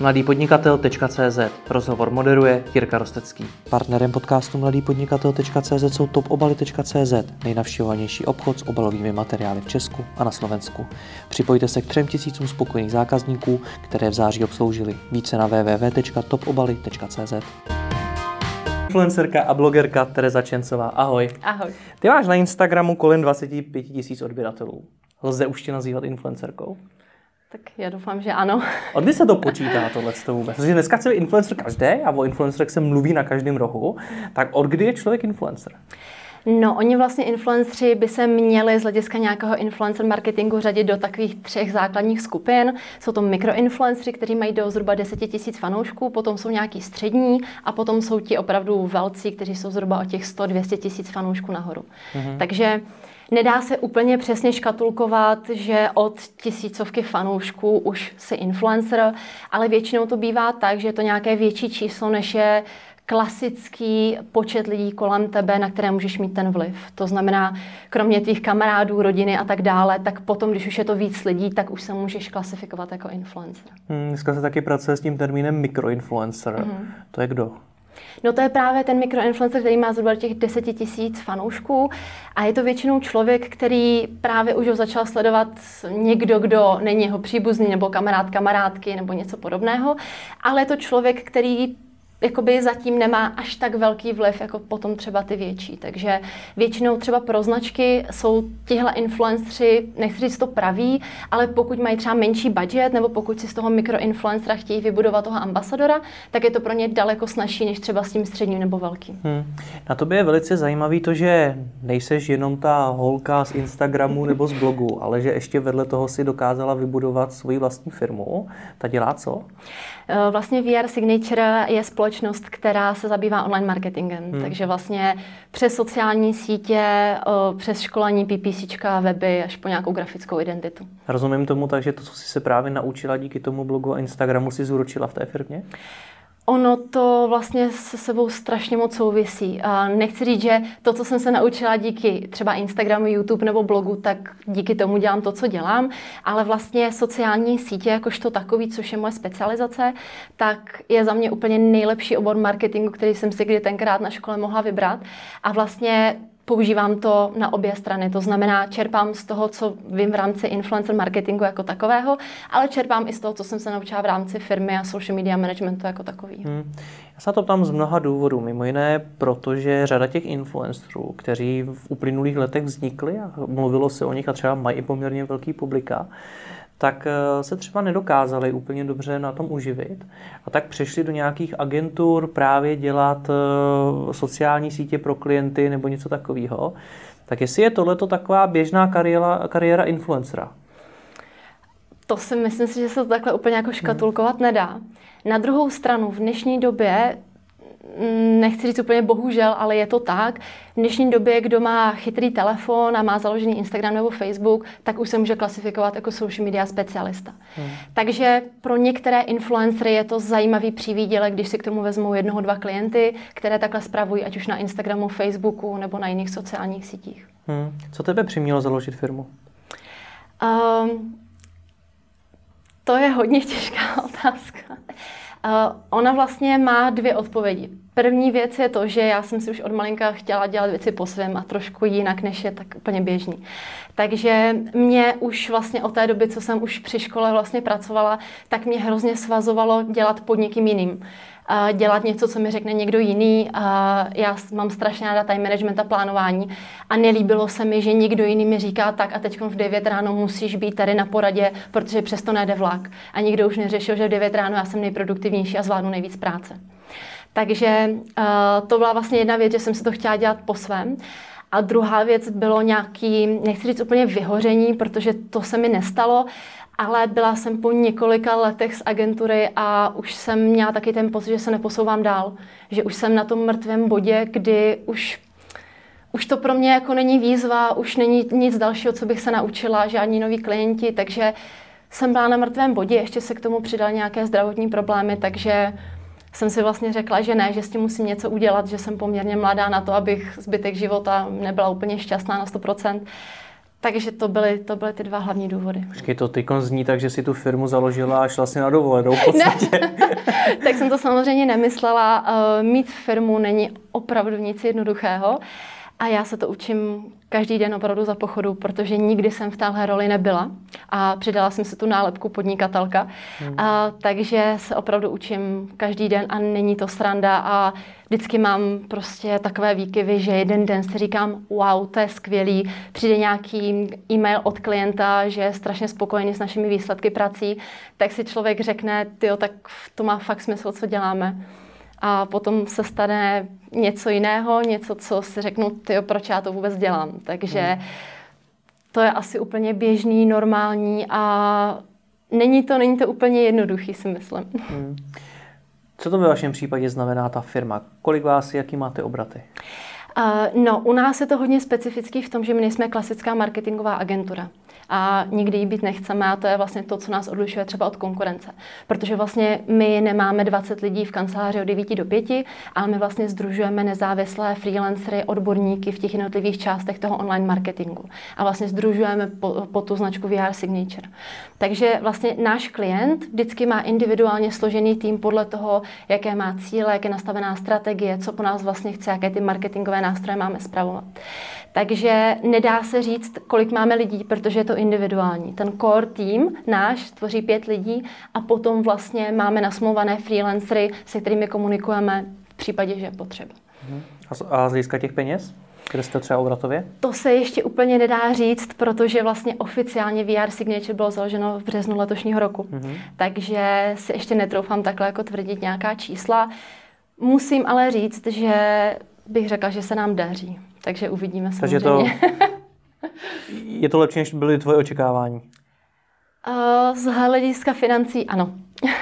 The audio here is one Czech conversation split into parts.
mladýpodnikatel.cz Rozhovor moderuje Jirka Rostecký. Partnerem podcastu mladýpodnikatel.cz jsou topobaly.cz nejnavštěvovanější obchod s obalovými materiály v Česku a na Slovensku. Připojte se k třem tisícům spokojených zákazníků, které v září obsloužili. Více na www.topobaly.cz Influencerka a blogerka Tereza Čencová. Ahoj. Ahoj. Ty máš na Instagramu kolem 25 tisíc odběratelů. Lze už tě nazývat influencerkou? Tak já doufám, že ano. Od kdy se to počítá tohle vůbec? Protože dneska chce influencer každý a o influencerech se mluví na každém rohu. Tak od kdy je člověk influencer? No, oni vlastně influenceri by se měli z hlediska nějakého influencer marketingu řadit do takových třech základních skupin. Jsou to mikroinfluenceri, kteří mají do zhruba 10 tisíc fanoušků, potom jsou nějaký střední a potom jsou ti opravdu velcí, kteří jsou zhruba o těch 100-200 tisíc fanoušků nahoru. Mm-hmm. Takže Nedá se úplně přesně škatulkovat, že od tisícovky fanoušků už si influencer, ale většinou to bývá tak, že je to nějaké větší číslo, než je klasický počet lidí kolem tebe, na které můžeš mít ten vliv. To znamená, kromě tvých kamarádů, rodiny a tak dále, tak potom, když už je to víc lidí, tak už se můžeš klasifikovat jako influencer. Hmm, dneska se taky pracuje s tím termínem mikroinfluencer. Hmm. To je kdo? No to je právě ten mikroinfluencer, který má zhruba těch 10 tisíc fanoušků a je to většinou člověk, který právě už ho začal sledovat někdo, kdo není jeho příbuzný nebo kamarád kamarádky nebo něco podobného, ale je to člověk, který jakoby zatím nemá až tak velký vliv, jako potom třeba ty větší. Takže většinou třeba pro značky jsou tihle influenceri, nechci říct to praví, ale pokud mají třeba menší budget, nebo pokud si z toho mikroinfluencera chtějí vybudovat toho ambasadora, tak je to pro ně daleko snažší, než třeba s tím středním nebo velkým. Hmm. Na tobě je velice zajímavý to, že nejseš jenom ta holka z Instagramu nebo z blogu, ale že ještě vedle toho si dokázala vybudovat svoji vlastní firmu. Ta dělá co? Eh, vlastně VR Signature je společnost, která se zabývá online marketingem, hmm. takže vlastně přes sociální sítě, eh, přes školení PPC, weby až po nějakou grafickou identitu. Rozumím tomu tak, že to, co jsi se právě naučila díky tomu blogu a Instagramu, si zúročila v té firmě? Ono to vlastně se sebou strašně moc souvisí. Nechci říct, že to, co jsem se naučila díky třeba Instagramu, YouTube nebo blogu, tak díky tomu dělám to, co dělám, ale vlastně sociální sítě, jakožto takový, což je moje specializace, tak je za mě úplně nejlepší obor marketingu, který jsem si kdy tenkrát na škole mohla vybrat. A vlastně používám to na obě strany. To znamená, čerpám z toho, co vím v rámci influencer marketingu jako takového, ale čerpám i z toho, co jsem se naučila v rámci firmy a social media managementu jako takový. Hmm. Já se to ptám z mnoha důvodů. Mimo jiné, protože řada těch influencerů, kteří v uplynulých letech vznikli a mluvilo se o nich a třeba mají i poměrně velký publika, tak eh, se třeba nedokázali úplně dobře na tom uživit. A tak přešli do nějakých agentur právě dělat eh, sociální sítě pro klienty nebo něco takového. Tak jestli je tohleto taková běžná kariéra, kariéra influencera? To si myslím si, že se to takhle úplně jako škatulkovat hmm. nedá. Na druhou stranu, v dnešní době nechci říct úplně bohužel, ale je to tak. V dnešní době, kdo má chytrý telefon a má založený Instagram nebo Facebook, tak už se může klasifikovat jako social media specialista. Hmm. Takže pro některé influencery je to zajímavý přívídělek, když si k tomu vezmou jednoho, dva klienty, které takhle spravují, ať už na Instagramu, Facebooku nebo na jiných sociálních sítích. Hmm. Co tebe přimělo založit firmu? Um, to je hodně těžká otázka. Uh, ona vlastně má dvě odpovědi. První věc je to, že já jsem si už od malinka chtěla dělat věci po svém a trošku jinak, než je tak úplně běžný. Takže mě už vlastně od té doby, co jsem už při škole vlastně pracovala, tak mě hrozně svazovalo dělat pod někým jiným dělat něco, co mi řekne někdo jiný. Já mám strašně ráda time management a plánování a nelíbilo se mi, že někdo jiný mi říká tak a teď v 9 ráno musíš být tady na poradě, protože přesto nejde vlak. A nikdo už neřešil, že v 9 ráno já jsem nejproduktivnější a zvládnu nejvíc práce. Takže to byla vlastně jedna věc, že jsem si to chtěla dělat po svém. A druhá věc bylo nějaký, nechci říct úplně vyhoření, protože to se mi nestalo, ale byla jsem po několika letech z agentury a už jsem měla taky ten pocit, že se neposouvám dál. Že už jsem na tom mrtvém bodě, kdy už, už to pro mě jako není výzva, už není nic dalšího, co bych se naučila, žádní noví klienti, takže jsem byla na mrtvém bodě, ještě se k tomu přidal nějaké zdravotní problémy, takže jsem si vlastně řekla, že ne, že s tím musím něco udělat, že jsem poměrně mladá na to, abych zbytek života nebyla úplně šťastná na 100%. Takže to byly, to byly ty dva hlavní důvody. Počkej, to ty zní tak, že si tu firmu založila a šla si na dovolenou v podstatě. tak jsem to samozřejmě nemyslela. Uh, mít firmu není opravdu nic jednoduchého. A já se to učím každý den opravdu za pochodu, protože nikdy jsem v téhle roli nebyla a přidala jsem si tu nálepku podnikatelka. Hmm. A, takže se opravdu učím každý den a není to sranda a vždycky mám prostě takové výkyvy, že jeden den si říkám, wow, to je skvělý, přijde nějaký e-mail od klienta, že je strašně spokojený s našimi výsledky prací, tak si člověk řekne, tyjo, tak to má fakt smysl, co děláme a potom se stane něco jiného, něco, co si řeknu, ty proč já to vůbec dělám. Takže hmm. to je asi úplně běžný, normální a není to, není to úplně jednoduchý, si myslím. Hmm. Co to ve vašem případě znamená ta firma? Kolik vás, jaký máte obraty? Uh, no, u nás je to hodně specifický v tom, že my nejsme klasická marketingová agentura a nikdy jí být nechceme a to je vlastně to, co nás odlišuje třeba od konkurence. Protože vlastně my nemáme 20 lidí v kanceláři od 9 do 5, ale my vlastně združujeme nezávislé freelancery, odborníky v těch jednotlivých částech toho online marketingu. A vlastně združujeme po, po tu značku VR Signature. Takže vlastně náš klient vždycky má individuálně složený tým podle toho, jaké má cíle, jak je nastavená strategie, co po nás vlastně chce, jaké ty marketingové nástroje máme zpravovat. Takže nedá se říct, kolik máme lidí, protože je to individuální. Ten core tým náš tvoří pět lidí a potom vlastně máme nasmluvané freelancery, se kterými komunikujeme v případě, že je potřeba. Mhm. A z hlediska těch peněz? Kde jste třeba obratově? To se ještě úplně nedá říct, protože vlastně oficiálně VR Signature bylo založeno v březnu letošního roku. Mm-hmm. Takže si ještě netroufám takhle jako tvrdit nějaká čísla. Musím ale říct, že bych řekla, že se nám daří. Takže uvidíme Takže samozřejmě. To, je to lepší, než byly tvoje očekávání? Uh, z hlediska financí ano.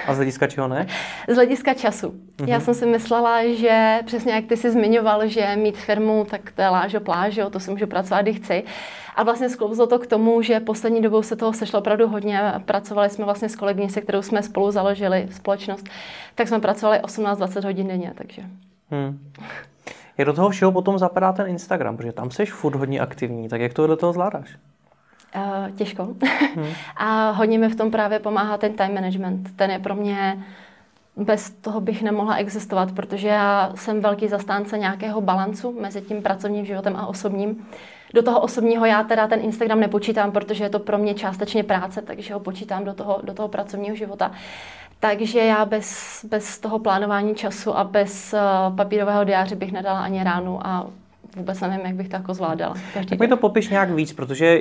A z hlediska čeho ne? Z hlediska času. Uh-huh. Já jsem si myslela, že přesně jak ty jsi zmiňoval, že mít firmu, tak to je lážo plážo, to si můžu pracovat, kdy chci. A vlastně sklouzlo to k tomu, že poslední dobou se toho sešlo opravdu hodně. Pracovali jsme vlastně s kolegyní, se kterou jsme spolu založili společnost. Tak jsme pracovali 18-20 hodin denně, takže... Hmm. Jak do toho všeho potom zapadá ten Instagram, protože tam jsi furt hodně aktivní, tak jak to do toho zvládáš? Uh, těžko. Hmm. a hodně mi v tom právě pomáhá ten time management. Ten je pro mě, bez toho bych nemohla existovat, protože já jsem velký zastánce nějakého balancu mezi tím pracovním životem a osobním. Do toho osobního já teda ten Instagram nepočítám, protože je to pro mě částečně práce, takže ho počítám do toho, do toho pracovního života. Takže já bez, bez toho plánování času a bez uh, papírového diáře bych nedala ani ránu a vůbec nevím, jak bych to jako zvládala. tak mi to popiš nějak víc, protože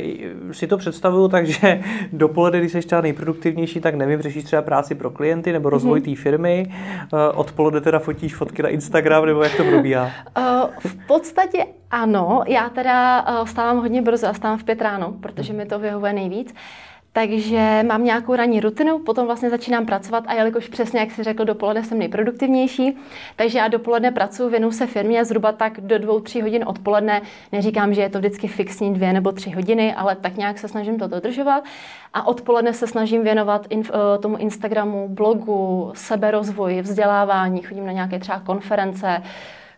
si to představuju tak, že dopoledne, když jsi třeba nejproduktivnější, tak nevím, řešíš třeba práci pro klienty nebo rozvoj mm-hmm. té firmy, uh, odpoledne teda fotíš fotky na Instagram, nebo jak to probíhá? V podstatě ano, já teda vstávám hodně brzo a stávám v pět ráno, protože mi to vyhovuje nejvíc. Takže mám nějakou ranní rutinu, potom vlastně začínám pracovat a jelikož přesně, jak si řekl, dopoledne jsem nejproduktivnější, takže já dopoledne pracuji, věnu se firmě zhruba tak do dvou, tří hodin odpoledne. Neříkám, že je to vždycky fixní dvě nebo tři hodiny, ale tak nějak se snažím to dodržovat. A odpoledne se snažím věnovat inf, eh, tomu Instagramu, blogu, seberozvoji, vzdělávání, chodím na nějaké třeba konference,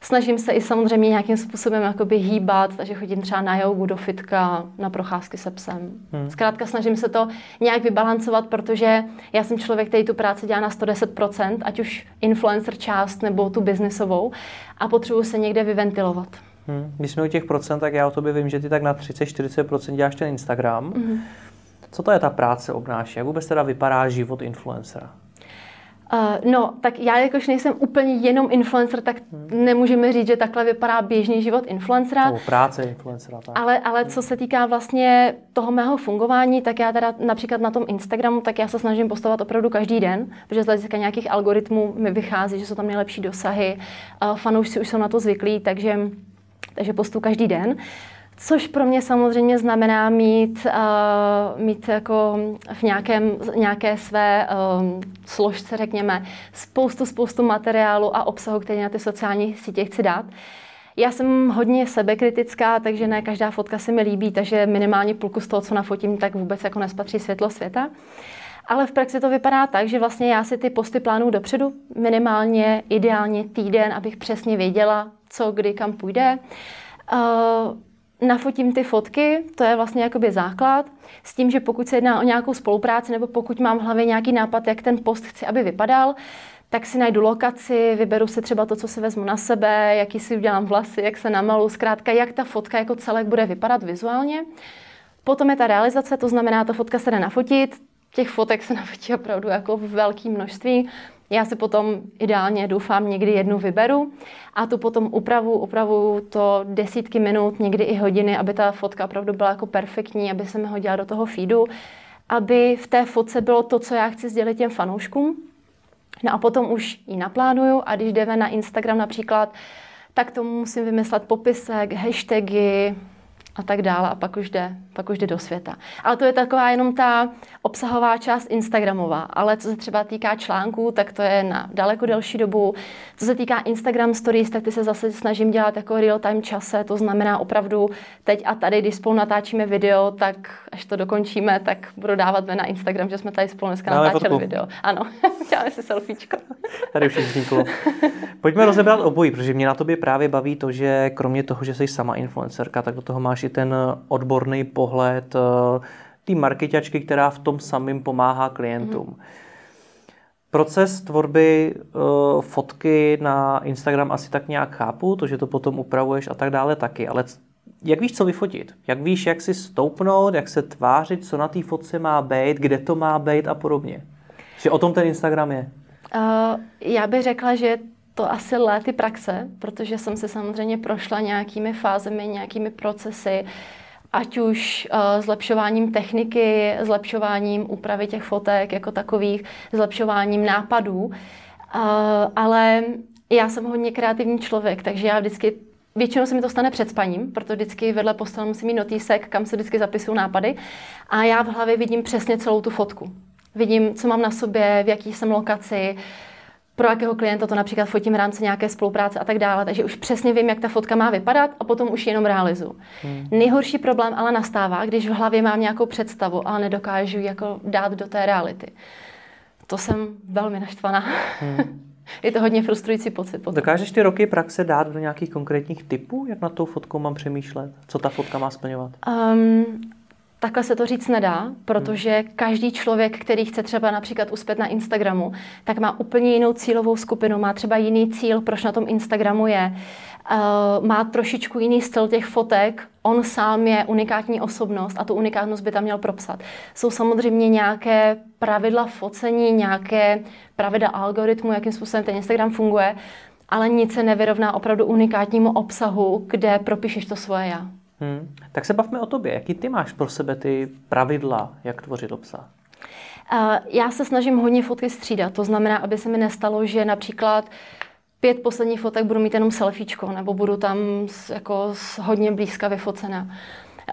Snažím se i samozřejmě nějakým způsobem jakoby hýbat, takže chodím třeba na jogu, do fitka, na procházky se psem. Hmm. Zkrátka snažím se to nějak vybalancovat, protože já jsem člověk, který tu práci dělá na 110%, ať už influencer část nebo tu biznisovou a potřebuji se někde vyventilovat. Hmm. Když jsme u těch procent, tak já o tobě vím, že ty tak na 30-40% děláš ten Instagram. Hmm. Co to je ta práce obnáší? Jak vůbec teda vypadá život influencera? Uh, no, tak já jakož nejsem úplně jenom influencer, tak hmm. nemůžeme říct, že takhle vypadá běžný život influencera. Nebo práce influencera. Tak. Ale, ale co se týká vlastně toho mého fungování, tak já teda například na tom Instagramu, tak já se snažím postovat opravdu každý den, protože z hlediska nějakých algoritmů mi vychází, že jsou tam nejlepší dosahy, uh, fanoušci už jsou na to zvyklí, takže, takže postu každý den. Uh, Což pro mě samozřejmě znamená mít, uh, mít jako v nějakém, nějaké své um, složce, řekněme, spoustu, spoustu materiálu a obsahu, který na ty sociální sítě chci dát. Já jsem hodně sebekritická, takže ne každá fotka se mi líbí, takže minimálně půlku z toho, co nafotím, tak vůbec jako nespatří světlo světa. Ale v praxi to vypadá tak, že vlastně já si ty posty plánuju dopředu, minimálně, ideálně týden, abych přesně věděla, co, kdy, kam půjde. Uh, nafotím ty fotky, to je vlastně jakoby základ, s tím, že pokud se jedná o nějakou spolupráci nebo pokud mám v hlavě nějaký nápad, jak ten post chci, aby vypadal, tak si najdu lokaci, vyberu si třeba to, co si vezmu na sebe, jaký si udělám vlasy, jak se namalu, zkrátka, jak ta fotka jako celek bude vypadat vizuálně. Potom je ta realizace, to znamená, ta fotka se jde nafotit, těch fotek se nafotí opravdu jako v velké množství. Já si potom ideálně doufám někdy jednu vyberu a tu potom upravu, upravu to desítky minut, někdy i hodiny, aby ta fotka opravdu byla jako perfektní, aby se mi hodila do toho feedu, aby v té fotce bylo to, co já chci sdělit těm fanouškům. No a potom už ji naplánuju a když jdeme na Instagram například, tak tomu musím vymyslet popisek, hashtagy, a tak dále a pak už, jde, pak už jde do světa. Ale to je taková jenom ta obsahová část Instagramová, ale co se třeba týká článků, tak to je na daleko delší dobu. Co se týká Instagram Stories, tak ty se zase snažím dělat jako real-time čase, to znamená opravdu teď a tady, když spolu natáčíme video, tak až to dokončíme, tak budu dávat ven na Instagram, že jsme tady spolu dneska Dáme natáčeli fotku. video. Ano, děláme si selfiečko. Tady už vzniklo. Pojďme rozebrat obojí, protože mě na tobě právě baví to, že kromě toho, že jsi sama influencerka, tak do toho máš i ten odborný pohled eh, té marketačky, která v tom samým pomáhá klientům. Mm-hmm. Proces tvorby uh, fotky na Instagram asi tak nějak chápu, to, že to potom upravuješ a tak dále taky, ale jak víš, co vyfotit? Jak víš, jak si stoupnout, jak se tvářit, co na té fotce má být, kde to má být a podobně? Že o tom ten Instagram je? Uh, já bych řekla, že to asi léty praxe, protože jsem se samozřejmě prošla nějakými fázemi, nějakými procesy, ať už uh, zlepšováním techniky, zlepšováním úpravy těch fotek jako takových, zlepšováním nápadů. Uh, ale já jsem hodně kreativní člověk, takže já vždycky Většinou se mi to stane před spaním, proto vždycky vedle postele musím mít notýsek, kam se vždycky zapisují nápady. A já v hlavě vidím přesně celou tu fotku. Vidím, co mám na sobě, v jaký jsem lokaci, pro jakého klienta to například fotím v rámci nějaké spolupráce a tak dále. Takže už přesně vím, jak ta fotka má vypadat a potom už jenom realizuju. Hmm. Nejhorší problém ale nastává, když v hlavě mám nějakou představu a nedokážu jako dát do té reality. To jsem velmi naštvaná. Hmm. Je to hodně frustrující pocit. Potom. Dokážeš ty roky praxe dát do nějakých konkrétních typů, jak na tou fotkou mám přemýšlet? Co ta fotka má splňovat? Um, Takhle se to říct nedá, protože každý člověk, který chce třeba například uspět na Instagramu, tak má úplně jinou cílovou skupinu, má třeba jiný cíl, proč na tom Instagramu je, uh, má trošičku jiný styl těch fotek, on sám je unikátní osobnost a tu unikátnost by tam měl propsat. Jsou samozřejmě nějaké pravidla focení, nějaké pravidla algoritmu, jakým způsobem ten Instagram funguje, ale nic se nevyrovná opravdu unikátnímu obsahu, kde propíšeš to svoje já. Hmm. Tak se bavme o tobě. Jaký ty máš pro sebe ty pravidla, jak tvořit obsah? Uh, já se snažím hodně fotky střídat. To znamená, aby se mi nestalo, že například pět posledních fotek budu mít jenom selfiečko, nebo budu tam jako hodně blízka vyfocená.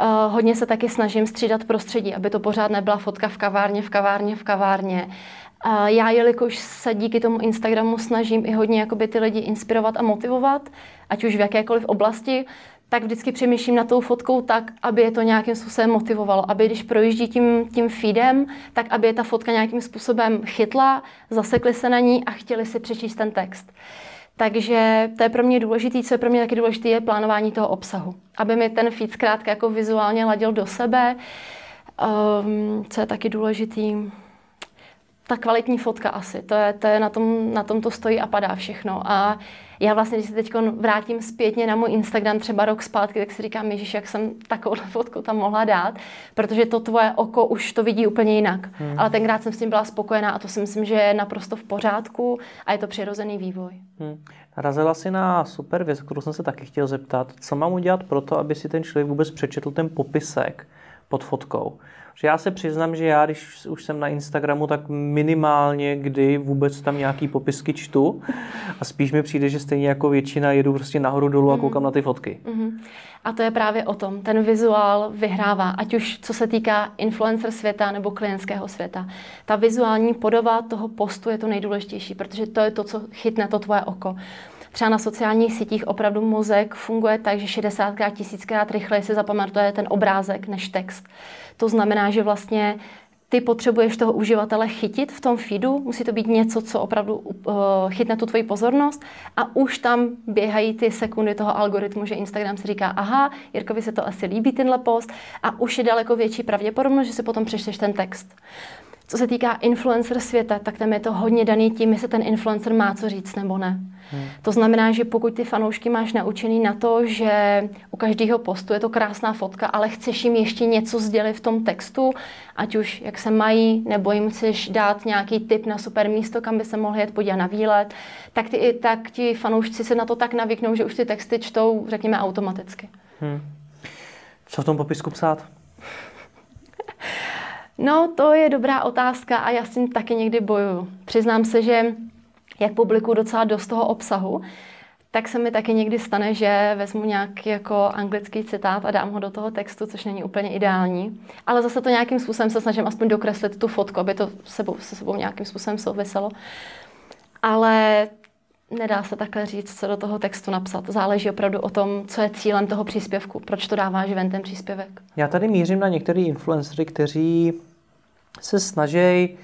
Uh, hodně se taky snažím střídat prostředí, aby to pořád nebyla fotka v kavárně, v kavárně, v kavárně. Uh, já, jelikož se díky tomu Instagramu snažím i hodně jakoby, ty lidi inspirovat a motivovat, ať už v jakékoliv oblasti, tak vždycky přemýšlím na tou fotkou tak, aby je to nějakým způsobem motivovalo, aby když projíždí tím, tím feedem, tak aby je ta fotka nějakým způsobem chytla, zasekli se na ní a chtěli si přečíst ten text. Takže to je pro mě důležité, co je pro mě taky důležité, je plánování toho obsahu. Aby mi ten feed zkrátka jako vizuálně ladil do sebe, um, co je taky důležitý, ta kvalitní fotka asi, to je, to je na, tom, na tom to stojí a padá všechno. A já vlastně, když se teď vrátím zpětně na můj Instagram třeba rok zpátky, tak si říkám, Ježíš, jak jsem takovou fotku tam mohla dát, protože to tvoje oko už to vidí úplně jinak. Hmm. Ale tenkrát jsem s tím byla spokojená a to si myslím, že je naprosto v pořádku a je to přirozený vývoj. Hmm. Narazila si na super věc, kterou jsem se taky chtěl zeptat. Co mám udělat pro to, aby si ten člověk vůbec přečetl ten popisek pod fotkou? Že já se přiznám, že já, když už jsem na Instagramu, tak minimálně kdy vůbec tam nějaký popisky čtu a spíš mi přijde, že stejně jako většina jedu prostě nahoru dolů a mhm. koukám mm. na ty fotky. Mm-hmm. A to je právě o tom. Ten vizuál vyhrává, ať už co se týká influencer světa nebo klientského světa. Ta vizuální podoba toho postu je to nejdůležitější, protože to je to, co chytne to tvoje oko. Třeba na sociálních sítích opravdu mozek funguje tak, že 60krát, tisíckrát rychleji si zapamatuje ten obrázek než text. To znamená, že vlastně ty potřebuješ toho uživatele chytit v tom feedu, musí to být něco, co opravdu uh, chytne tu tvoji pozornost a už tam běhají ty sekundy toho algoritmu, že Instagram si říká, aha, Jirkovi se to asi líbí tenhle post a už je daleko větší pravděpodobnost, že si potom přečteš ten text. Co se týká influencer světa, tak tam je to hodně daný tím, jestli ten influencer má co říct nebo ne. Hmm. To znamená, že pokud ty fanoušky máš naučený na to, že u každého postu je to krásná fotka, ale chceš jim ještě něco sdělit v tom textu, ať už jak se mají, nebo jim chceš dát nějaký tip na super místo, kam by se mohli jet podívat na výlet, tak, ty, tak ti fanoušci se na to tak navyknou, že už ty texty čtou, řekněme, automaticky. Hmm. Co v tom popisku psát? No, to je dobrá otázka a já s tím taky někdy bojuju. Přiznám se, že jak publikuju docela dost toho obsahu, tak se mi taky někdy stane, že vezmu nějaký jako anglický citát a dám ho do toho textu, což není úplně ideální. Ale zase to nějakým způsobem se snažím aspoň dokreslit tu fotku, aby to sebou, se sebou nějakým způsobem souviselo. Ale nedá se takhle říct, co do toho textu napsat. Záleží opravdu o tom, co je cílem toho příspěvku, proč to dáváš ven ten příspěvek. Já tady mířím na některé influencery, kteří se snaží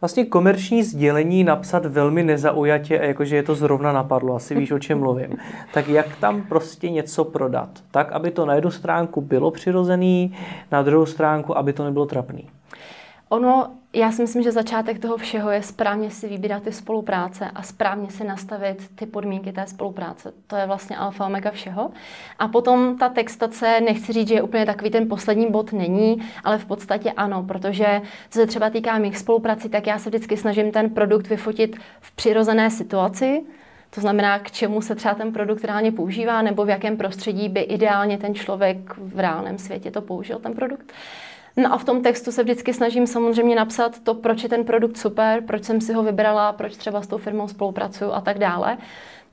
vlastně komerční sdělení napsat velmi nezaujatě, jakože je to zrovna napadlo, asi víš, o čem mluvím. Tak jak tam prostě něco prodat? Tak, aby to na jednu stránku bylo přirozený, na druhou stránku, aby to nebylo trapný. Ono, já si myslím, že začátek toho všeho je správně si vybírat ty spolupráce a správně si nastavit ty podmínky té spolupráce. To je vlastně alfa omega všeho. A potom ta textace, nechci říct, že je úplně takový ten poslední bod není, ale v podstatě ano, protože co se třeba týká mých spoluprací, tak já se vždycky snažím ten produkt vyfotit v přirozené situaci, to znamená, k čemu se třeba ten produkt reálně používá, nebo v jakém prostředí by ideálně ten člověk v reálném světě to použil, ten produkt. No a v tom textu se vždycky snažím samozřejmě napsat to, proč je ten produkt super, proč jsem si ho vybrala, proč třeba s tou firmou spolupracuju a tak dále.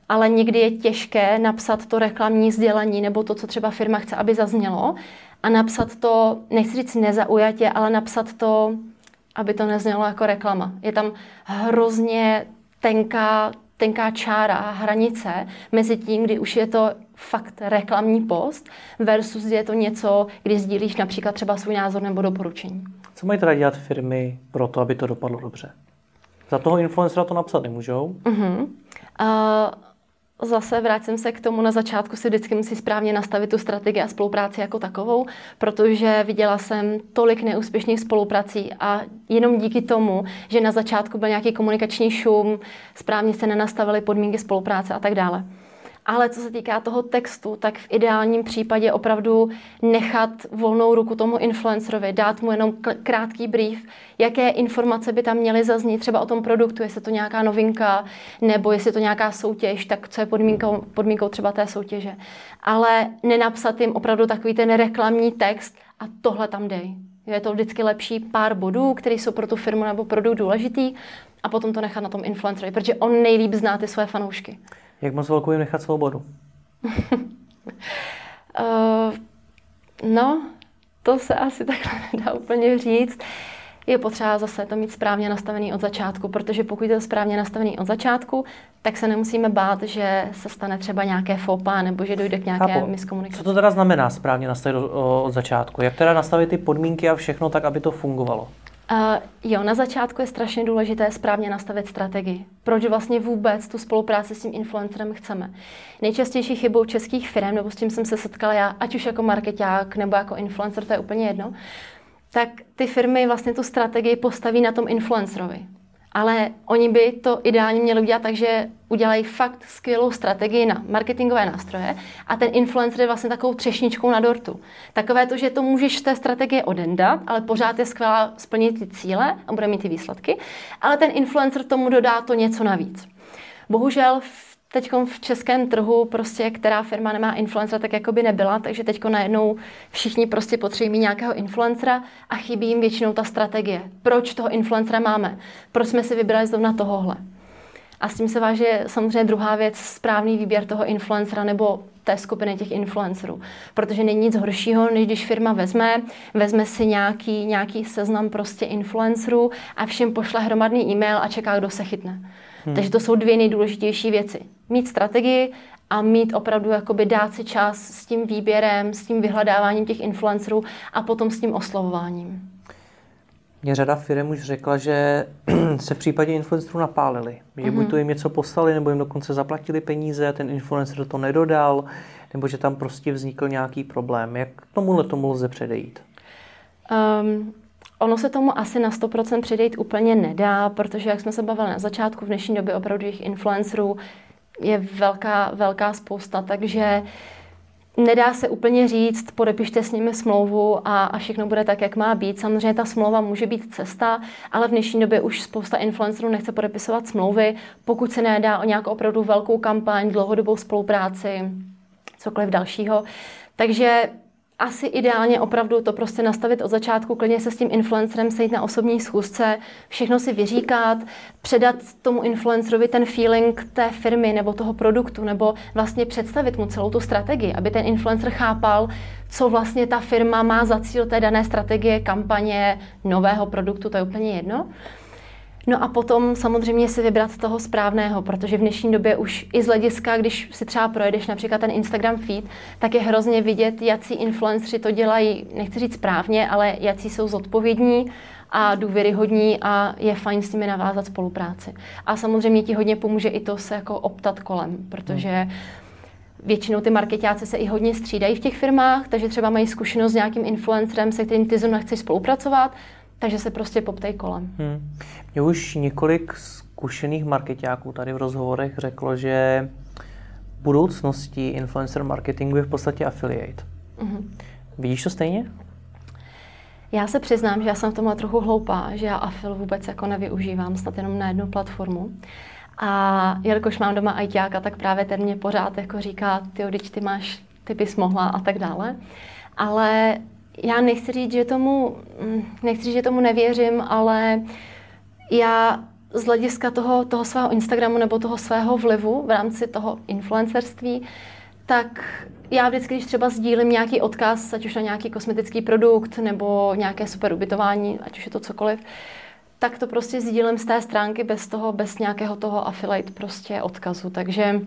Ale někdy je těžké napsat to reklamní sdělení nebo to, co třeba firma chce, aby zaznělo a napsat to, nechci říct nezaujatě, ale napsat to, aby to neznělo jako reklama. Je tam hrozně tenká tenká čára, hranice mezi tím, kdy už je to fakt reklamní post versus je to něco, kdy sdílíš například třeba svůj názor nebo doporučení. Co mají teda dělat firmy pro to, aby to dopadlo dobře? Za toho influencera to napsat nemůžou? Uh-huh. Uh, zase vrátím se k tomu, na začátku si vždycky musí správně nastavit tu strategii a spolupráci jako takovou, protože viděla jsem tolik neúspěšných spoluprací a jenom díky tomu, že na začátku byl nějaký komunikační šum, správně se nenastavily podmínky spolupráce a tak dále. Ale co se týká toho textu, tak v ideálním případě opravdu nechat volnou ruku tomu influencerovi, dát mu jenom krátký brief, jaké informace by tam měly zaznít třeba o tom produktu, jestli to nějaká novinka nebo jestli to nějaká soutěž, tak co je podmínkou, podmínkou třeba té soutěže. Ale nenapsat jim opravdu takový ten reklamní text a tohle tam dej. Je to vždycky lepší pár bodů, které jsou pro tu firmu nebo produkt důležitý a potom to nechat na tom influencerovi, protože on nejlíp zná ty své fanoušky. Jak moc velkou jim nechat svobodu? uh, no, to se asi takhle nedá úplně říct. Je potřeba zase to mít správně nastavený od začátku, protože pokud je to správně nastavený od začátku, tak se nemusíme bát, že se stane třeba nějaké fopa nebo že dojde k nějaké Chápu. miskomunikaci. Co to teda znamená správně nastavit od začátku? Jak teda nastavit ty podmínky a všechno tak, aby to fungovalo? Uh, jo, na začátku je strašně důležité správně nastavit strategii. Proč vlastně vůbec tu spolupráci s tím influencerem chceme? Nejčastější chybou českých firm, nebo s tím jsem se setkala já, ať už jako marketák nebo jako influencer, to je úplně jedno, tak ty firmy vlastně tu strategii postaví na tom influencerovi. Ale oni by to ideálně měli udělat tak, že udělají fakt skvělou strategii na marketingové nástroje a ten influencer je vlastně takovou třešničkou na dortu. Takové to, že to můžeš té strategie odendat, ale pořád je skvělá splnit ty cíle a bude mít ty výsledky, ale ten influencer tomu dodá to něco navíc. Bohužel v teď v českém trhu prostě, která firma nemá influencera, tak jako by nebyla, takže teď najednou všichni prostě potřebují nějakého influencera a chybí jim většinou ta strategie. Proč toho influencera máme? Proč jsme si vybrali zrovna tohohle? A s tím se váže samozřejmě druhá věc, správný výběr toho influencera nebo té skupiny těch influencerů. Protože není nic horšího, než když firma vezme, vezme si nějaký, nějaký seznam prostě influencerů a všem pošle hromadný e-mail a čeká, kdo se chytne. Hmm. Takže to jsou dvě nejdůležitější věci. Mít strategii a mít opravdu jakoby dát si čas s tím výběrem, s tím vyhledáváním těch influencerů a potom s tím oslovováním. Mě řada firm už řekla, že se v případě influencerů napálili. Že mm-hmm. buď to jim něco poslali, nebo jim dokonce zaplatili peníze, ten influencer to nedodal, nebo že tam prostě vznikl nějaký problém. Jak tomuhle tomu lze předejít? Um, ono se tomu asi na 100% předejít úplně nedá, protože jak jsme se bavili na začátku, v dnešní době opravdu jejich influencerů je velká, velká spousta, takže Nedá se úplně říct, podepište s nimi smlouvu a, a všechno bude tak, jak má být. Samozřejmě ta smlouva může být cesta, ale v dnešní době už spousta influencerů nechce podepisovat smlouvy, pokud se nedá o nějakou opravdu velkou kampaň, dlouhodobou spolupráci, cokoliv dalšího. Takže asi ideálně opravdu to prostě nastavit od začátku, klidně se s tím influencerem sejít na osobní schůzce, všechno si vyříkat, předat tomu influencerovi ten feeling té firmy nebo toho produktu, nebo vlastně představit mu celou tu strategii, aby ten influencer chápal, co vlastně ta firma má za cíl té dané strategie, kampaně, nového produktu, to je úplně jedno. No a potom samozřejmě si vybrat toho správného, protože v dnešní době už i z hlediska, když si třeba projedeš například ten Instagram feed, tak je hrozně vidět, jaký influenceri to dělají, nechci říct správně, ale jaký jsou zodpovědní a důvěryhodní a je fajn s nimi navázat spolupráci. A samozřejmě ti hodně pomůže i to se jako optat kolem, protože Většinou ty marketáci se i hodně střídají v těch firmách, takže třeba mají zkušenost s nějakým influencerem, se kterým ty zrovna chceš spolupracovat, takže se prostě poptej kolem. Hmm. Mě už několik zkušených marketáků tady v rozhovorech řeklo, že budoucností influencer marketingu je v podstatě affiliate. Mm-hmm. Vidíš to stejně? Já se přiznám, že já jsem v tomhle trochu hloupá, že já afil vůbec jako nevyužívám, snad jenom na jednu platformu. A jelikož mám doma ajťáka, tak právě ten mě pořád jako říká, ty teď ty máš, ty bys mohla a tak dále. Ale já nechci říct, že tomu, mm, nechci říct, že tomu nevěřím, ale já z hlediska toho, toho svého Instagramu nebo toho svého vlivu v rámci toho influencerství, tak já vždycky, když třeba sdílím nějaký odkaz, ať už na nějaký kosmetický produkt nebo nějaké super ubytování, ať už je to cokoliv, tak to prostě sdílím z té stránky bez toho, bez nějakého toho affiliate prostě odkazu. Takže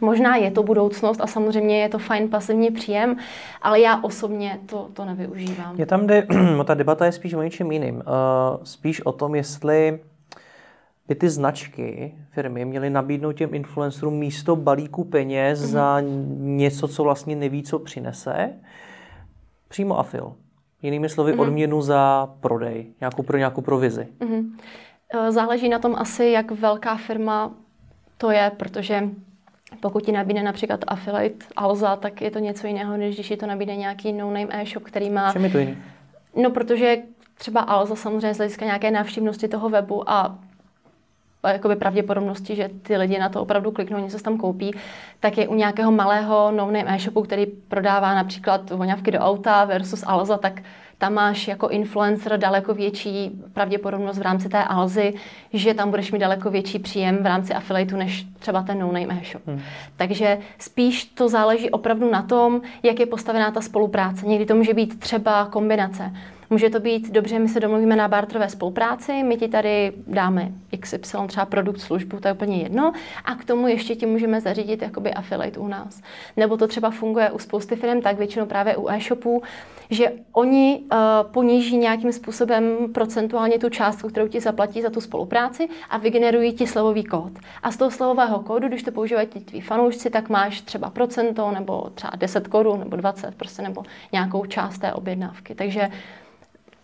Možná je to budoucnost a samozřejmě je to fajn pasivní příjem, ale já osobně to, to nevyužívám. Je tam jde, ta debata je spíš o něčem jiným. Uh, spíš o tom, jestli by ty značky firmy měly nabídnout těm influencerům místo balíku peněz mm-hmm. za něco, co vlastně neví, co přinese, přímo afil. Jinými slovy, mm-hmm. odměnu za prodej, nějakou pro nějakou provizi. Mm-hmm. Záleží na tom asi, jak velká firma to je, protože pokud ti nabídne například affiliate Alza, tak je to něco jiného, než když je to nabídne nějaký no-name e-shop, který má... Čím je to jiný? No, protože třeba Alza samozřejmě z hlediska nějaké návštěvnosti toho webu a jakoby pravděpodobnosti, že ty lidi na to opravdu kliknou, něco tam koupí, tak je u nějakého malého no-name e-shopu, který prodává například voňavky do auta versus Alza, tak tam máš jako influencer daleko větší pravděpodobnost v rámci té Alzy, že tam budeš mít daleko větší příjem v rámci affiliateu než třeba ten no-name e-shop. Hmm. Takže spíš to záleží opravdu na tom, jak je postavená ta spolupráce. Někdy to může být třeba kombinace. Může to být, dobře, my se domluvíme na barterové spolupráci, my ti tady dáme XY, třeba produkt, službu, to je úplně jedno, a k tomu ještě ti můžeme zařídit jakoby affiliate u nás. Nebo to třeba funguje u spousty firm, tak většinou právě u e-shopů, že oni uh, poníží nějakým způsobem procentuálně tu částku, kterou ti zaplatí za tu spolupráci a vygenerují ti slovový kód. A z toho slovového kódu, když to používají ti tví fanoušci, tak máš třeba procento nebo třeba 10 korun nebo 20 prostě nebo nějakou část té objednávky. Takže.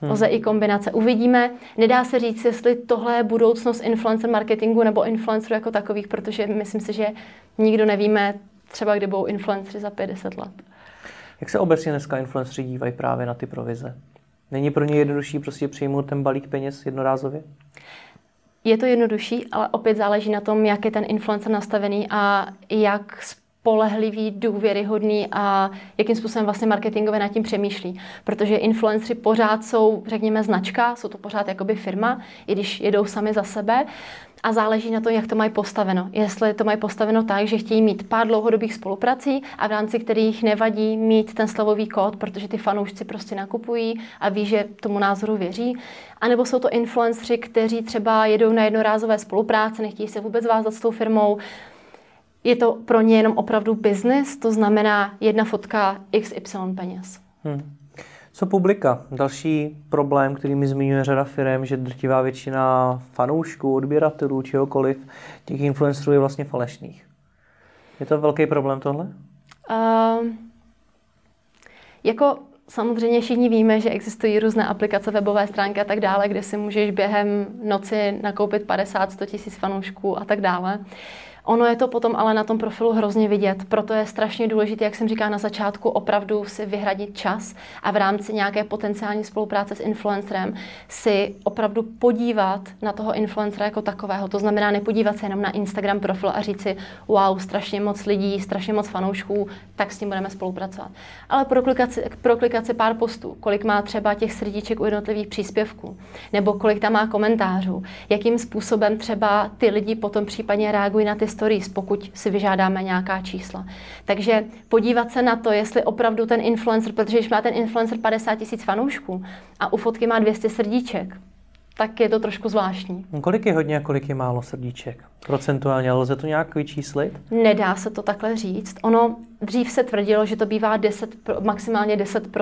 Lze i kombinace. Uvidíme. Nedá se říct, jestli tohle je budoucnost influencer marketingu nebo influencerů jako takových, protože myslím si, že nikdo nevíme, třeba kdy budou influenceri za 50 let. Jak se obecně dneska influenceri dívají právě na ty provize? Není pro ně jednodušší prostě přijmout ten balík peněz jednorázově? Je to jednodušší, ale opět záleží na tom, jak je ten influencer nastavený a jak spolehlivý, důvěryhodný a jakým způsobem vlastně marketingově nad tím přemýšlí. Protože influenceri pořád jsou, řekněme, značka, jsou to pořád jakoby firma, i když jedou sami za sebe. A záleží na to, jak to mají postaveno. Jestli to mají postaveno tak, že chtějí mít pár dlouhodobých spoluprací a v rámci kterých nevadí mít ten slovový kód, protože ty fanoušci prostě nakupují a ví, že tomu názoru věří. A nebo jsou to influenceri, kteří třeba jedou na jednorázové spolupráce, nechtějí se vůbec vázat s tou firmou, je to pro ně jenom opravdu business, to znamená jedna fotka XY peněz. Hmm. Co publika? Další problém, který mi zmiňuje řada firm, že drtivá většina fanoušků, odběratelů, čehokoliv, těch influencerů je vlastně falešných. Je to velký problém tohle? Uh, jako samozřejmě všichni víme, že existují různé aplikace, webové stránky a tak dále, kde si můžeš během noci nakoupit 50-100 tisíc fanoušků a tak dále. Ono je to potom ale na tom profilu hrozně vidět, proto je strašně důležité, jak jsem říkala na začátku, opravdu si vyhradit čas a v rámci nějaké potenciální spolupráce s influencerem si opravdu podívat na toho influencera jako takového. To znamená nepodívat se jenom na Instagram profil a říct si, wow, strašně moc lidí, strašně moc fanoušků, tak s tím budeme spolupracovat. Ale proklikat si, proklikat si pár postů, kolik má třeba těch srdíček u jednotlivých příspěvků, nebo kolik tam má komentářů, jakým způsobem třeba ty lidi potom případně reagují na ty stories, pokud si vyžádáme nějaká čísla. Takže podívat se na to, jestli opravdu ten influencer, protože když má ten influencer 50 tisíc fanoušků a u fotky má 200 srdíček, tak je to trošku zvláštní. Kolik je hodně a kolik je málo srdíček? Procentuálně lze to nějak vyčíslit? Nedá se to takhle říct. Ono dřív se tvrdilo, že to bývá 10, maximálně 10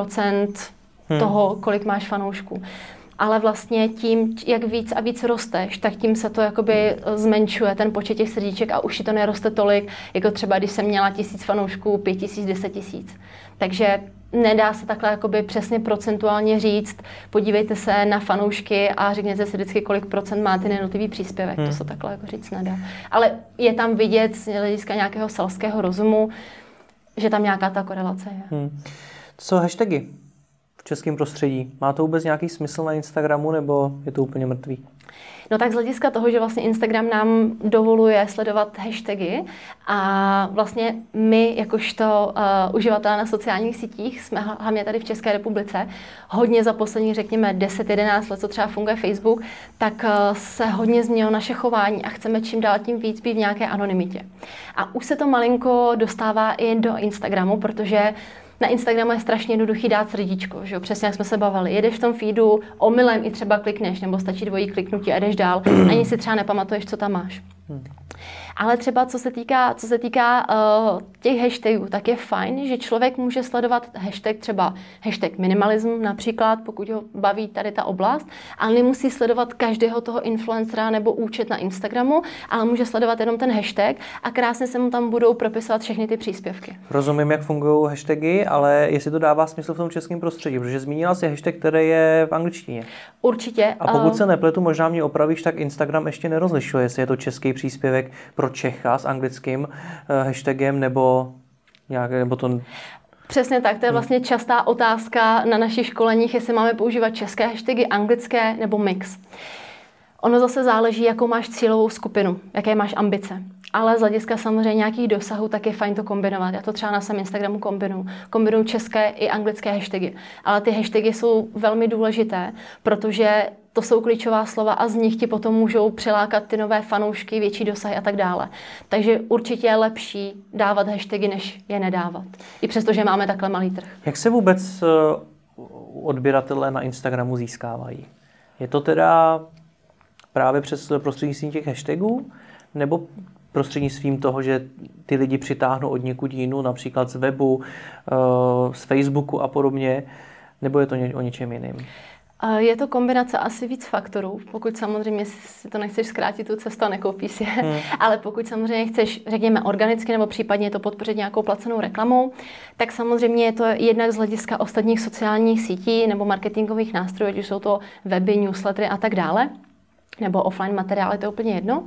hmm. toho, kolik máš fanoušků ale vlastně tím, jak víc a víc rosteš, tak tím se to jakoby zmenšuje ten počet těch srdíček a už ti to neroste tolik, jako třeba když jsem měla tisíc fanoušků, pět tisíc, deset tisíc. Takže nedá se takhle jakoby přesně procentuálně říct, podívejte se na fanoušky a řekněte si vždycky, kolik procent má ten jednotlivý příspěvek. Hmm. To se takhle jako říct nedá. Ale je tam vidět z hlediska nějakého selského rozumu, že tam nějaká ta korelace je. Hmm. Co hashtagy? Českém prostředí. Má to vůbec nějaký smysl na Instagramu nebo je to úplně mrtvý? No tak z hlediska toho, že vlastně Instagram nám dovoluje sledovat hashtagy a vlastně my, jakožto uh, uživatelé na sociálních sítích, jsme hlavně tady v České republice, hodně za poslední, řekněme, 10-11 let, co třeba funguje Facebook, tak uh, se hodně změnilo naše chování a chceme čím dál tím víc být v nějaké anonymitě. A už se to malinko dostává i do Instagramu, protože na Instagramu je strašně jednoduchý dát srdíčko, že jo? přesně jak jsme se bavili. Jedeš v tom feedu, omylem i třeba klikneš, nebo stačí dvojí kliknutí a jdeš dál, ani si třeba nepamatuješ, co tam máš. Hmm. Ale třeba co se týká, co se týká uh, těch hashtagů, tak je fajn, že člověk může sledovat hashtag třeba hashtag minimalism například, pokud ho baví tady ta oblast, ale nemusí sledovat každého toho influencera nebo účet na Instagramu, ale může sledovat jenom ten hashtag a krásně se mu tam budou propisovat všechny ty příspěvky. Rozumím, jak fungují hashtagy, ale jestli to dává smysl v tom českém prostředí, protože zmínila si hashtag, který je v angličtině. Určitě. A pokud uh, se nepletu, možná mě opravíš, tak Instagram ještě nerozlišuje, jestli je to český příspěvek pro Čecha s anglickým eh, hashtagem nebo nějak, nebo to... Přesně tak, to je hmm. vlastně častá otázka na našich školeních, jestli máme používat české hashtagy, anglické nebo mix. Ono zase záleží, jakou máš cílovou skupinu, jaké máš ambice. Ale z hlediska samozřejmě nějakých dosahů, tak je fajn to kombinovat. Já to třeba na svém Instagramu kombinuju. Kombinuju české i anglické hashtagy. Ale ty hashtagy jsou velmi důležité, protože to jsou klíčová slova a z nich ti potom můžou přilákat ty nové fanoušky, větší dosahy a tak dále. Takže určitě je lepší dávat hashtagy, než je nedávat. I přesto, že máme takhle malý trh. Jak se vůbec eh, odběratelé na Instagramu získávají? Je to teda právě přes prostřednictvím těch hashtagů, nebo prostřednictvím toho, že ty lidi přitáhnou od někud jinou, například z webu, eh, z Facebooku a podobně, nebo je to o něčem jiným? Je to kombinace asi víc faktorů, pokud samozřejmě si to nechceš zkrátit tu cestu a nekoupíš si je, hmm. ale pokud samozřejmě chceš, řekněme, organicky nebo případně to podpořit nějakou placenou reklamou, tak samozřejmě je to jednak z hlediska ostatních sociálních sítí nebo marketingových nástrojů, ať už jsou to weby, newslettery a tak dále nebo offline materiály, to je úplně jedno.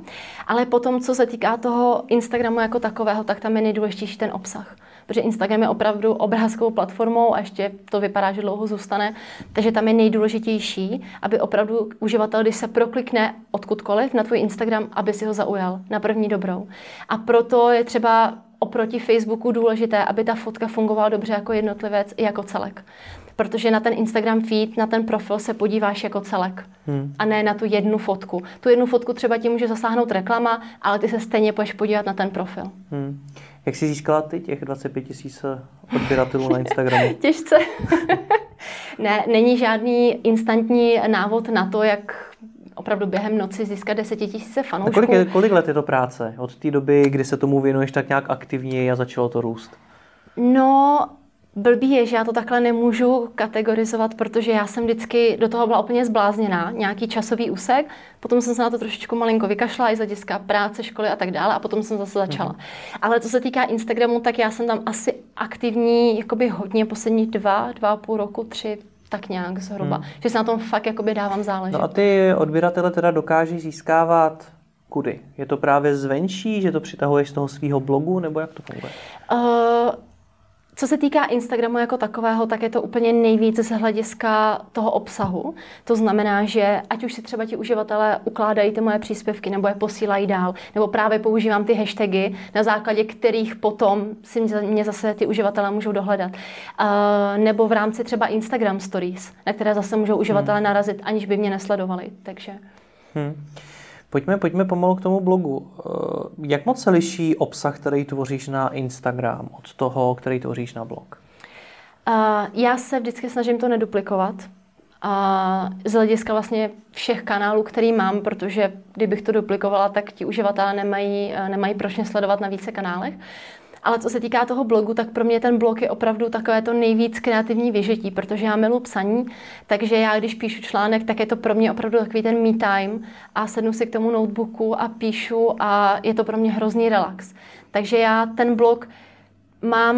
Ale potom, co se týká toho Instagramu jako takového, tak tam je nejdůležitější ten obsah. Protože Instagram je opravdu obrázkovou platformou a ještě to vypadá, že dlouho zůstane. Takže tam je nejdůležitější, aby opravdu uživatel, když se proklikne odkudkoliv na tvůj Instagram, aby si ho zaujal na první dobrou. A proto je třeba oproti Facebooku důležité, aby ta fotka fungovala dobře jako jednotlivec i jako celek protože na ten Instagram feed, na ten profil se podíváš jako celek hmm. a ne na tu jednu fotku. Tu jednu fotku třeba ti může zasáhnout reklama, ale ty se stejně půjdeš podívat na ten profil. Hmm. Jak jsi získala ty těch 25 tisíc odběratelů na Instagramu? Těžce. ne, není žádný instantní návod na to, jak opravdu během noci získat 10 tisíce fanoušků. kolik, je, kolik let je to práce? Od té doby, kdy se tomu věnuješ tak nějak aktivně a začalo to růst? No, Blbý je, že já to takhle nemůžu kategorizovat, protože já jsem vždycky do toho byla úplně zblázněná, nějaký časový úsek, potom jsem se na to trošičku malinko vykašla i z hlediska práce, školy a tak dále a potom jsem zase začala. Mm-hmm. Ale co se týká Instagramu, tak já jsem tam asi aktivní jakoby hodně poslední dva, dva a půl roku, tři, tak nějak zhruba. Hmm. Že se na tom fakt jakoby dávám záležet. No a ty odběratele teda dokáží získávat kudy? Je to právě zvenčí, že to přitahuješ z toho svého blogu, nebo jak to funguje? Uh, co se týká Instagramu jako takového, tak je to úplně nejvíc z hlediska toho obsahu. To znamená, že ať už si třeba ti uživatelé ukládají ty moje příspěvky nebo je posílají dál, nebo právě používám ty hashtagy, na základě kterých potom si mě zase ty uživatelé můžou dohledat. Uh, nebo v rámci třeba Instagram Stories, na které zase můžou uživatelé hmm. narazit, aniž by mě nesledovali. Takže... Hmm. Pojďme, pojďme pomalu k tomu blogu. Eh, jak moc se liší obsah, který tvoříš na Instagram od toho, který tvoříš na blog? Uh, já se vždycky snažím to neduplikovat. A z hlediska vlastně všech kanálů, který mám, protože kdybych to duplikovala, tak ti uživatelé nemají, eh, nemají proč mě sledovat na více kanálech. Ale co se týká toho blogu, tak pro mě ten blog je opravdu takové to nejvíc kreativní vyžití, protože já milu psaní, takže já, když píšu článek, tak je to pro mě opravdu takový ten me time a sednu si k tomu notebooku a píšu a je to pro mě hrozný relax. Takže já ten blog mám,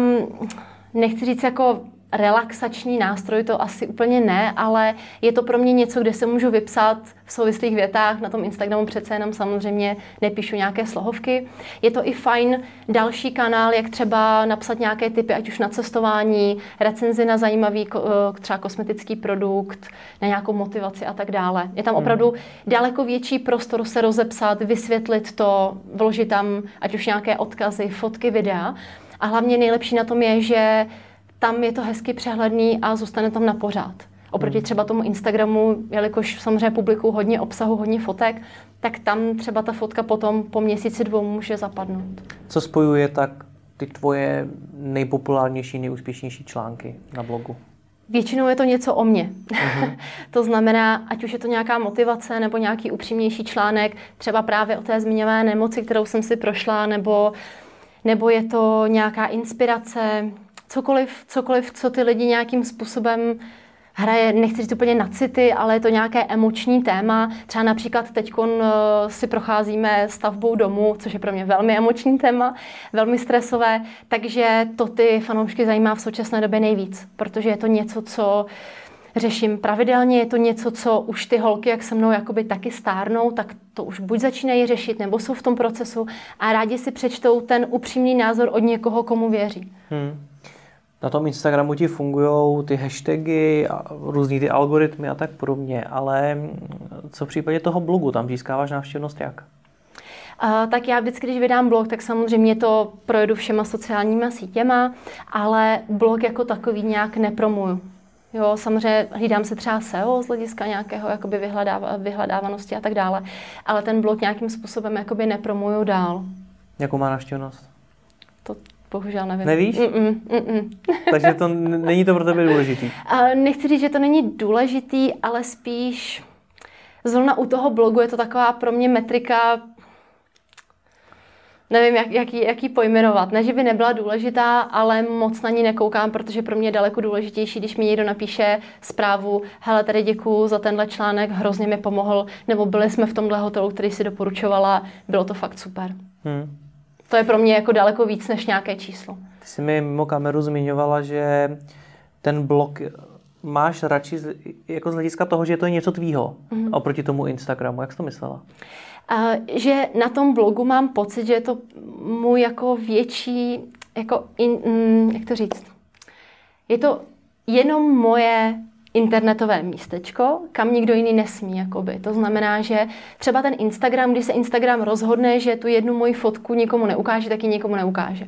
nechci říct jako relaxační nástroj, to asi úplně ne, ale je to pro mě něco, kde se můžu vypsat v souvislých větách. Na tom Instagramu přece jenom samozřejmě nepíšu nějaké slohovky. Je to i fajn další kanál, jak třeba napsat nějaké typy, ať už na cestování, recenzi na zajímavý eh, třeba kosmetický produkt, na nějakou motivaci a tak dále. Je tam hmm. opravdu daleko větší prostor se rozepsat, vysvětlit to, vložit tam ať už nějaké odkazy, fotky, videa. A hlavně nejlepší na tom je, že tam je to hezky přehledný a zůstane tam na pořád. Oproti hmm. třeba tomu Instagramu, jelikož samozřejmě publikuju hodně obsahu, hodně fotek, tak tam třeba ta fotka potom po měsíci dvou může zapadnout. Co spojuje tak ty tvoje nejpopulárnější, nejúspěšnější články na blogu? Většinou je to něco o mně. Uh-huh. to znamená, ať už je to nějaká motivace nebo nějaký upřímnější článek, třeba právě o té zmiňované nemoci, kterou jsem si prošla, nebo, nebo je to nějaká inspirace, cokoliv, cokoliv, co ty lidi nějakým způsobem hraje, nechci říct úplně na city, ale je to nějaké emoční téma. Třeba například teď uh, si procházíme stavbou domu, což je pro mě velmi emoční téma, velmi stresové, takže to ty fanoušky zajímá v současné době nejvíc, protože je to něco, co řeším pravidelně, je to něco, co už ty holky, jak se mnou jakoby taky stárnou, tak to už buď začínají řešit, nebo jsou v tom procesu a rádi si přečtou ten upřímný názor od někoho, komu věří. Hmm na tom Instagramu ti fungují ty hashtagy a různý ty algoritmy a tak podobně, ale co v případě toho blogu, tam získáváš návštěvnost jak? Uh, tak já vždycky, když vydám blog, tak samozřejmě to projedu všema sociálníma sítěma, ale blog jako takový nějak nepromuju. Jo, samozřejmě hlídám se třeba SEO z hlediska nějakého jakoby vyhledáv- vyhledávanosti a tak dále, ale ten blog nějakým způsobem jakoby nepromuju dál. Jakou má návštěvnost? To Bohužel nevím. Nevíš? Mm-mm, mm-mm. Takže to není to pro tebe důležitý? Uh, nechci říct, že to není důležitý, ale spíš zrovna u toho blogu je to taková pro mě metrika, nevím, jak, jak, ji, jak ji pojmenovat. Ne, že by nebyla důležitá, ale moc na ní nekoukám, protože pro mě je daleko důležitější, když mi někdo napíše zprávu, hele, tady děkuju za tenhle článek, hrozně mi pomohl, nebo byli jsme v tomhle hotelu, který si doporučovala, bylo to fakt super. Hmm. To je pro mě jako daleko víc než nějaké číslo. Ty jsi mi mimo kameru zmiňovala, že ten blog máš radši z, jako z hlediska toho, že to je něco tvýho mm-hmm. oproti tomu Instagramu. Jak jsi to myslela? Uh, že na tom blogu mám pocit, že je to můj jako větší, jako in, mm, jak to říct, je to jenom moje internetové místečko, kam nikdo jiný nesmí. Jakoby. To znamená, že třeba ten Instagram, když se Instagram rozhodne, že tu jednu moji fotku nikomu neukáže, tak ji nikomu neukáže.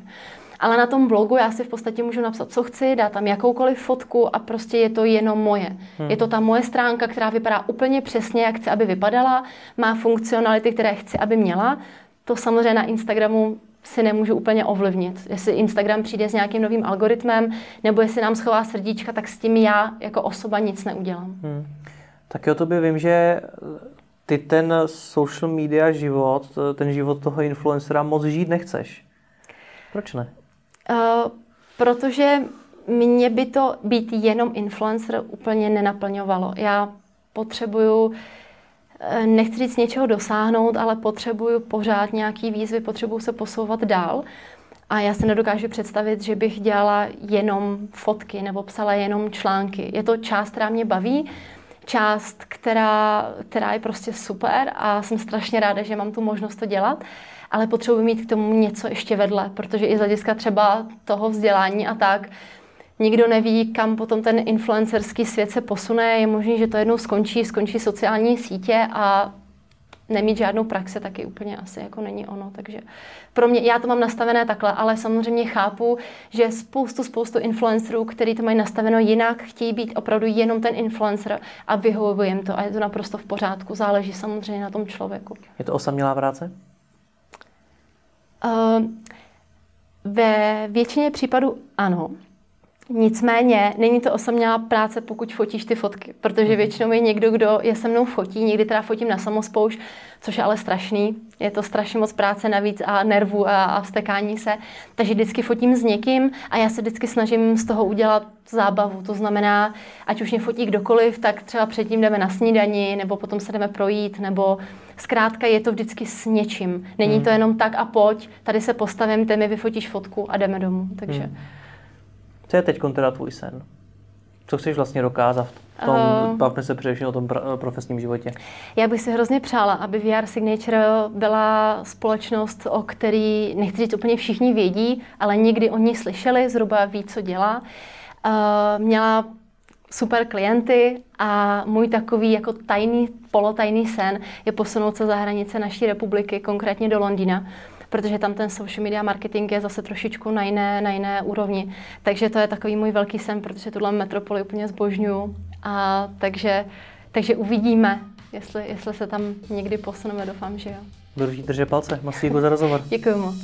Ale na tom blogu já si v podstatě můžu napsat, co chci, dát tam jakoukoliv fotku a prostě je to jenom moje. Hmm. Je to ta moje stránka, která vypadá úplně přesně, jak chci, aby vypadala, má funkcionality, které chci, aby měla. To samozřejmě na Instagramu si nemůžu úplně ovlivnit. Jestli Instagram přijde s nějakým novým algoritmem, nebo jestli nám schová srdíčka, tak s tím já jako osoba nic neudělám. Hmm. Tak o tobě vím, že ty ten social media život, ten život toho influencera moc žít nechceš. Proč ne? Uh, protože mě by to být jenom influencer úplně nenaplňovalo. Já potřebuju, nechci říct něčeho dosáhnout, ale potřebuju pořád nějaký výzvy, potřebuju se posouvat dál. A já se nedokážu představit, že bych dělala jenom fotky nebo psala jenom články. Je to část, která mě baví, část, která, která je prostě super a jsem strašně ráda, že mám tu možnost to dělat, ale potřebuji mít k tomu něco ještě vedle, protože i z hlediska třeba toho vzdělání a tak, Nikdo neví, kam potom ten influencerský svět se posune. Je možné, že to jednou skončí, skončí sociální sítě a nemít žádnou praxi taky úplně asi jako není ono. Takže pro mě, já to mám nastavené takhle, ale samozřejmě chápu, že spoustu, spoustu influencerů, kteří to mají nastaveno jinak, chtějí být opravdu jenom ten influencer a vyhovuje jim to a je to naprosto v pořádku. Záleží samozřejmě na tom člověku. Je to osamělá práce? Uh, ve většině případů ano. Nicméně není to osamělá práce, pokud fotíš ty fotky, protože mhm. většinou je někdo, kdo je se mnou fotí, někdy teda fotím na samospouš, což je ale strašný. Je to strašně moc práce navíc a nervů a, a vstekání se. Takže vždycky fotím s někým a já se vždycky snažím z toho udělat zábavu. To znamená, ať už mě fotí kdokoliv, tak třeba předtím jdeme na snídani, nebo potom se jdeme projít, nebo zkrátka je to vždycky s něčím. Není hmm. to jenom tak a pojď, tady se postavím, ty mi vyfotíš fotku a jdeme domů. Takže... Hmm. Co je teď teda tvůj sen? Co chceš vlastně dokázat? V tom, uh, bavme se především o tom profesním životě. Já bych si hrozně přála, aby VR Signature byla společnost, o který, nechci říct úplně všichni vědí, ale někdy o ní slyšeli, zhruba ví, co dělá. Uh, měla super klienty a můj takový jako tajný, polotajný sen je posunout se za hranice naší republiky, konkrétně do Londýna protože tam ten social media marketing je zase trošičku na jiné, na jiné úrovni. Takže to je takový můj velký sen, protože tuhle metropoli úplně zbožňuju. A takže, takže uvidíme, jestli, jestli se tam někdy posuneme, doufám, že jo. Budu držet palce. Moc děkuji za rozhovor. Děkuji moc.